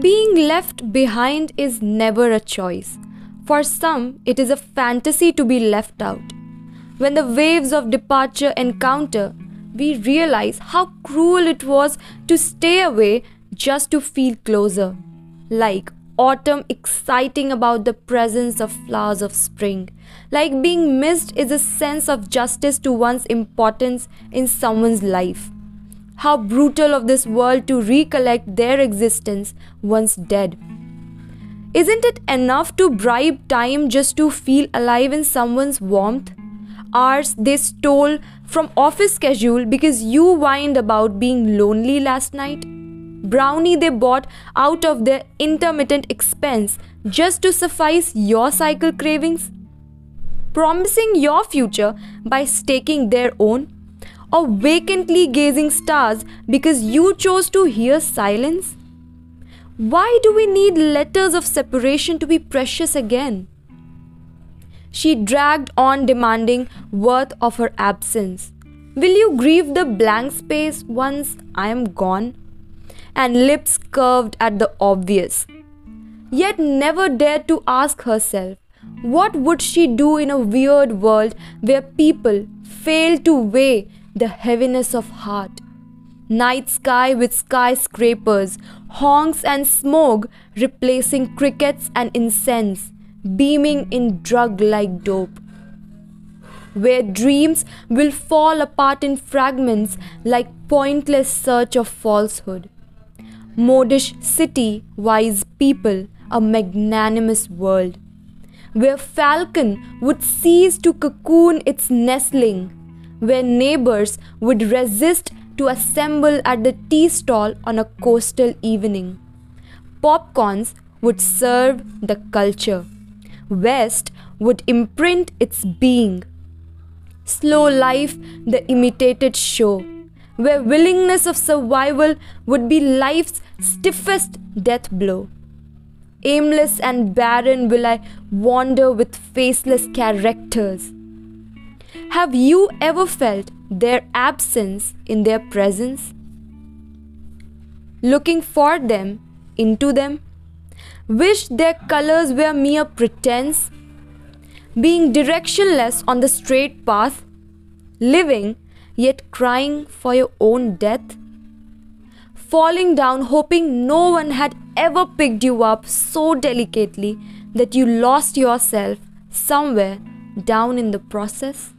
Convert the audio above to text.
Being left behind is never a choice. For some, it is a fantasy to be left out. When the waves of departure encounter, we realize how cruel it was to stay away just to feel closer. Like autumn exciting about the presence of flowers of spring. Like being missed is a sense of justice to one's importance in someone's life. How brutal of this world to recollect their existence once dead. Isn't it enough to bribe time just to feel alive in someone's warmth? Hours they stole from office schedule because you whined about being lonely last night? brownie they bought out of their intermittent expense just to suffice your cycle cravings? Promising your future by staking their own? Or vacantly gazing stars because you chose to hear silence? Why do we need letters of separation to be precious again? She dragged on demanding worth of her absence. Will you grieve the blank space once I am gone? and lips curved at the obvious. Yet never dared to ask herself what would she do in a weird world where people fail to weigh the heaviness of heart. Night sky with skyscrapers, honks and smoke replacing crickets and incense, beaming in drug like dope. Where dreams will fall apart in fragments like pointless search of falsehood modish city, wise people, a magnanimous world, where falcon would cease to cocoon its nestling, where neighbors would resist to assemble at the tea stall on a coastal evening. Popcorns would serve the culture. West would imprint its being. Slow life, the imitated show where willingness of survival would be life's stiffest death blow. Aimless and barren will I wander with faceless characters. Have you ever felt their absence in their presence? Looking for them, into them? Wish their colors were mere pretense? Being directionless on the straight path? Living yet crying for your own death? Falling down, hoping no one had ever picked you up so delicately that you lost yourself somewhere down in the process?